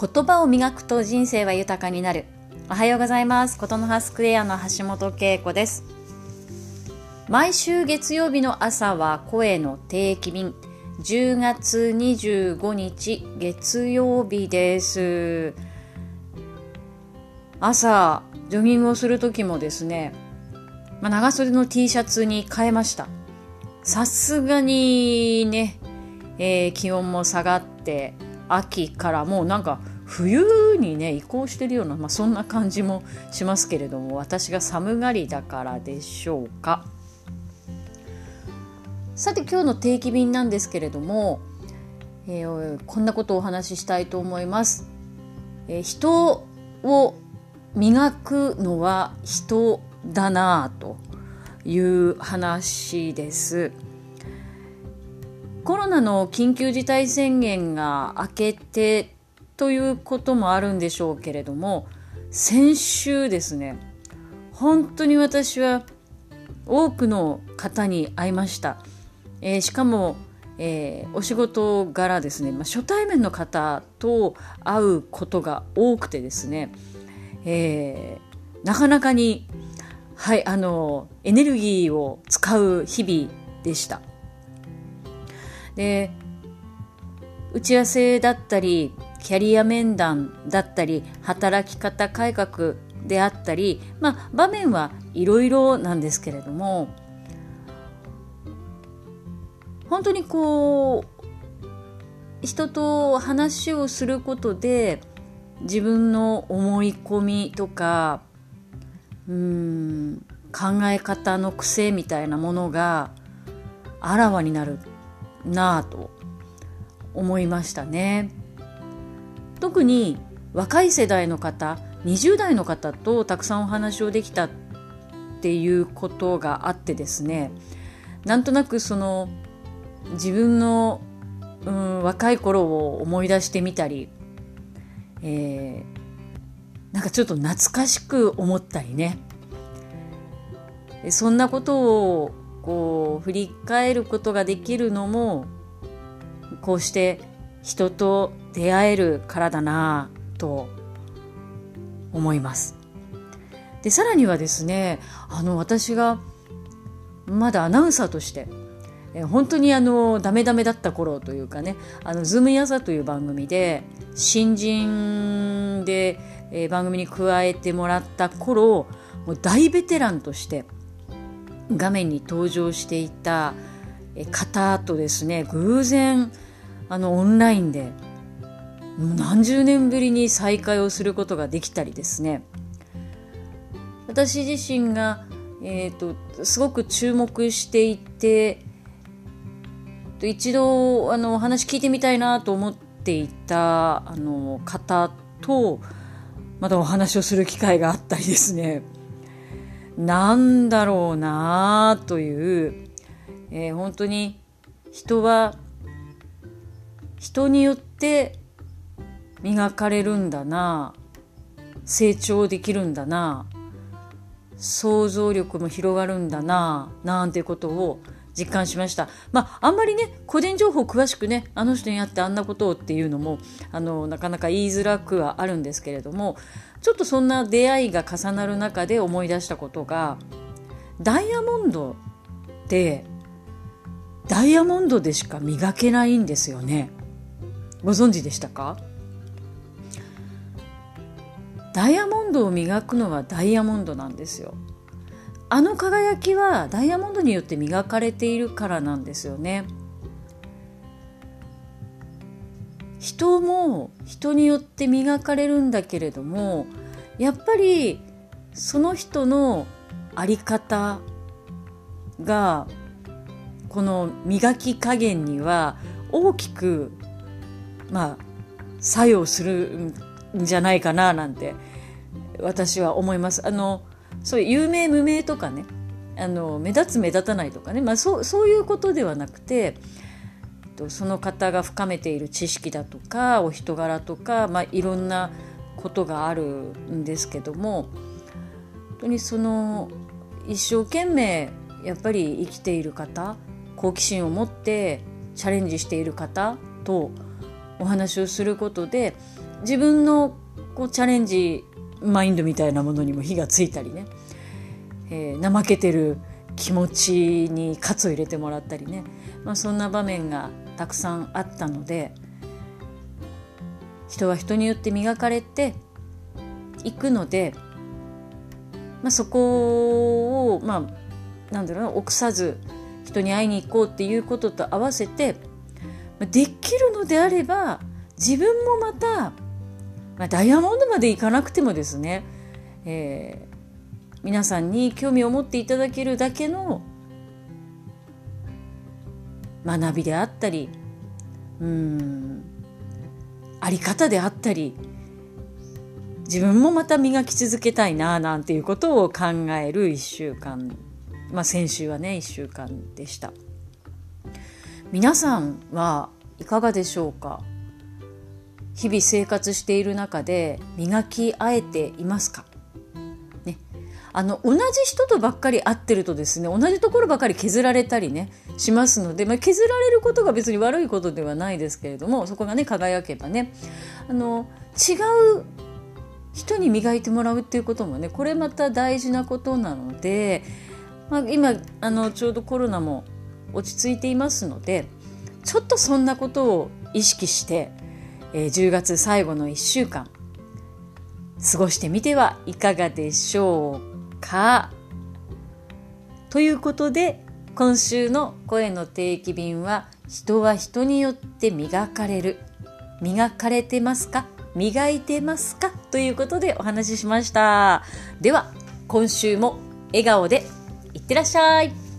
言葉を磨くと人生は豊かになる。おはようございます。ことの葉スクエアの橋本恵子です。毎週月曜日の朝は声の定期便。10月25日月曜日です。朝ジョギングをする時もですね、まあ、長袖の T シャツに変えました。さすがにね、えー、気温も下がって秋からもうなんか冬にね移行してるような、まあ、そんな感じもしますけれども私が寒がりだからでしょうか。さて今日の定期便なんですけれども、えー、こんなことをお話ししたいと思います、えー、人を磨くのは人だなという話です。コロナの緊急事態宣言が明けてということもあるんでしょうけれども先週ですね本当に私は多くの方に会いました、えー、しかも、えー、お仕事柄ですね、まあ、初対面の方と会うことが多くてですね、えー、なかなかにはいあのエネルギーを使う日々でした。で打ち合わせだったりキャリア面談だったり働き方改革であったり、まあ、場面はいろいろなんですけれども本当にこう人と話をすることで自分の思い込みとかうん考え方の癖みたいなものがあらわになるなぁと思いましたね。特に若い世代の方20代の方とたくさんお話をできたっていうことがあってですねなんとなくその自分の、うん、若い頃を思い出してみたり、えー、なんかちょっと懐かしく思ったりね。そんなことをこう振り返ることができるのもこうして人と出会えるからだなと思います。でさらにはですねあの私がまだアナウンサーとしてえ本当にあのダメダメだった頃というかね「あのズームイン朝」という番組で新人で、え番組に加えてもらった頃もう大ベテランとして画面に登場していた方とですね偶然あのオンラインで何十年ぶりに再会をすることができたりですね。私自身が、えーと、すごく注目していて一度あのお話聞いてみたいなと思っていたあの方とまたお話をする機会があったりですね。なんだろうなという、えー、本当に人は人によって磨かれるんだな成長できるんだな想像力も広がるんだななんてことを実感しました。まあ、あんまりね、個人情報詳しくね、あの人に会ってあんなことをっていうのも、あの、なかなか言いづらくはあるんですけれども、ちょっとそんな出会いが重なる中で思い出したことが、ダイヤモンドって、ダイヤモンドでしか磨けないんですよね。ご存知でしたか？ダイヤモンドを磨くのはダイヤモンドなんですよ。あの輝きはダイヤモンドによって磨かれているからなんですよね。人も人によって磨かれるんだけれどもやっぱりその人の在り方がこの磨き加減には大きくまあ作用するんじゃないかななんて私は思います。あのそういう有名無名とかねあの目立つ目立たないとかね、まあ、そうそういうことではなくてその方が深めている知識だとかお人柄とか、まあ、いろんなことがあるんですけども本当にその一生懸命やっぱり生きている方好奇心を持ってチャレンジしている方とお話をすることで自分のこうチャレンジマインドみたいなものにも火がついたりね、えー、怠けてる気持ちに喝を入れてもらったりね、まあ、そんな場面がたくさんあったので人は人によって磨かれていくので、まあ、そこをまあなんだろうな臆さず人に会いに行こうっていうことと合わせてできるのであれば自分もまた、まあ、ダイヤモンドまで行かなくてもですね、えー、皆さんに興味を持っていただけるだけの学びであったりうんあり方であったり自分もまた磨き続けたいななんていうことを考える1週間まあ先週はね1週間でした。皆さんはいかがでしょうか？日々生活している中で磨き合えていますか？ね。あの同じ人とばっかり会ってるとですね同じところばかり削られたりねしますので、まあ、削られることが別に悪いことではないですけれどもそこがね輝けばねあの違う人に磨いてもらうっていうこともねこれまた大事なことなので、まあ、今あのちょうどコロナも落ち着いていますのでちょっとそんなことを意識して、えー、10月最後の1週間過ごしてみてはいかがでしょうか？ということで今週の声の定期便は人は人によって磨かれる。磨かれてますか？磨いてますか？ということでお話ししました。では今週も笑顔でいってらっしゃい。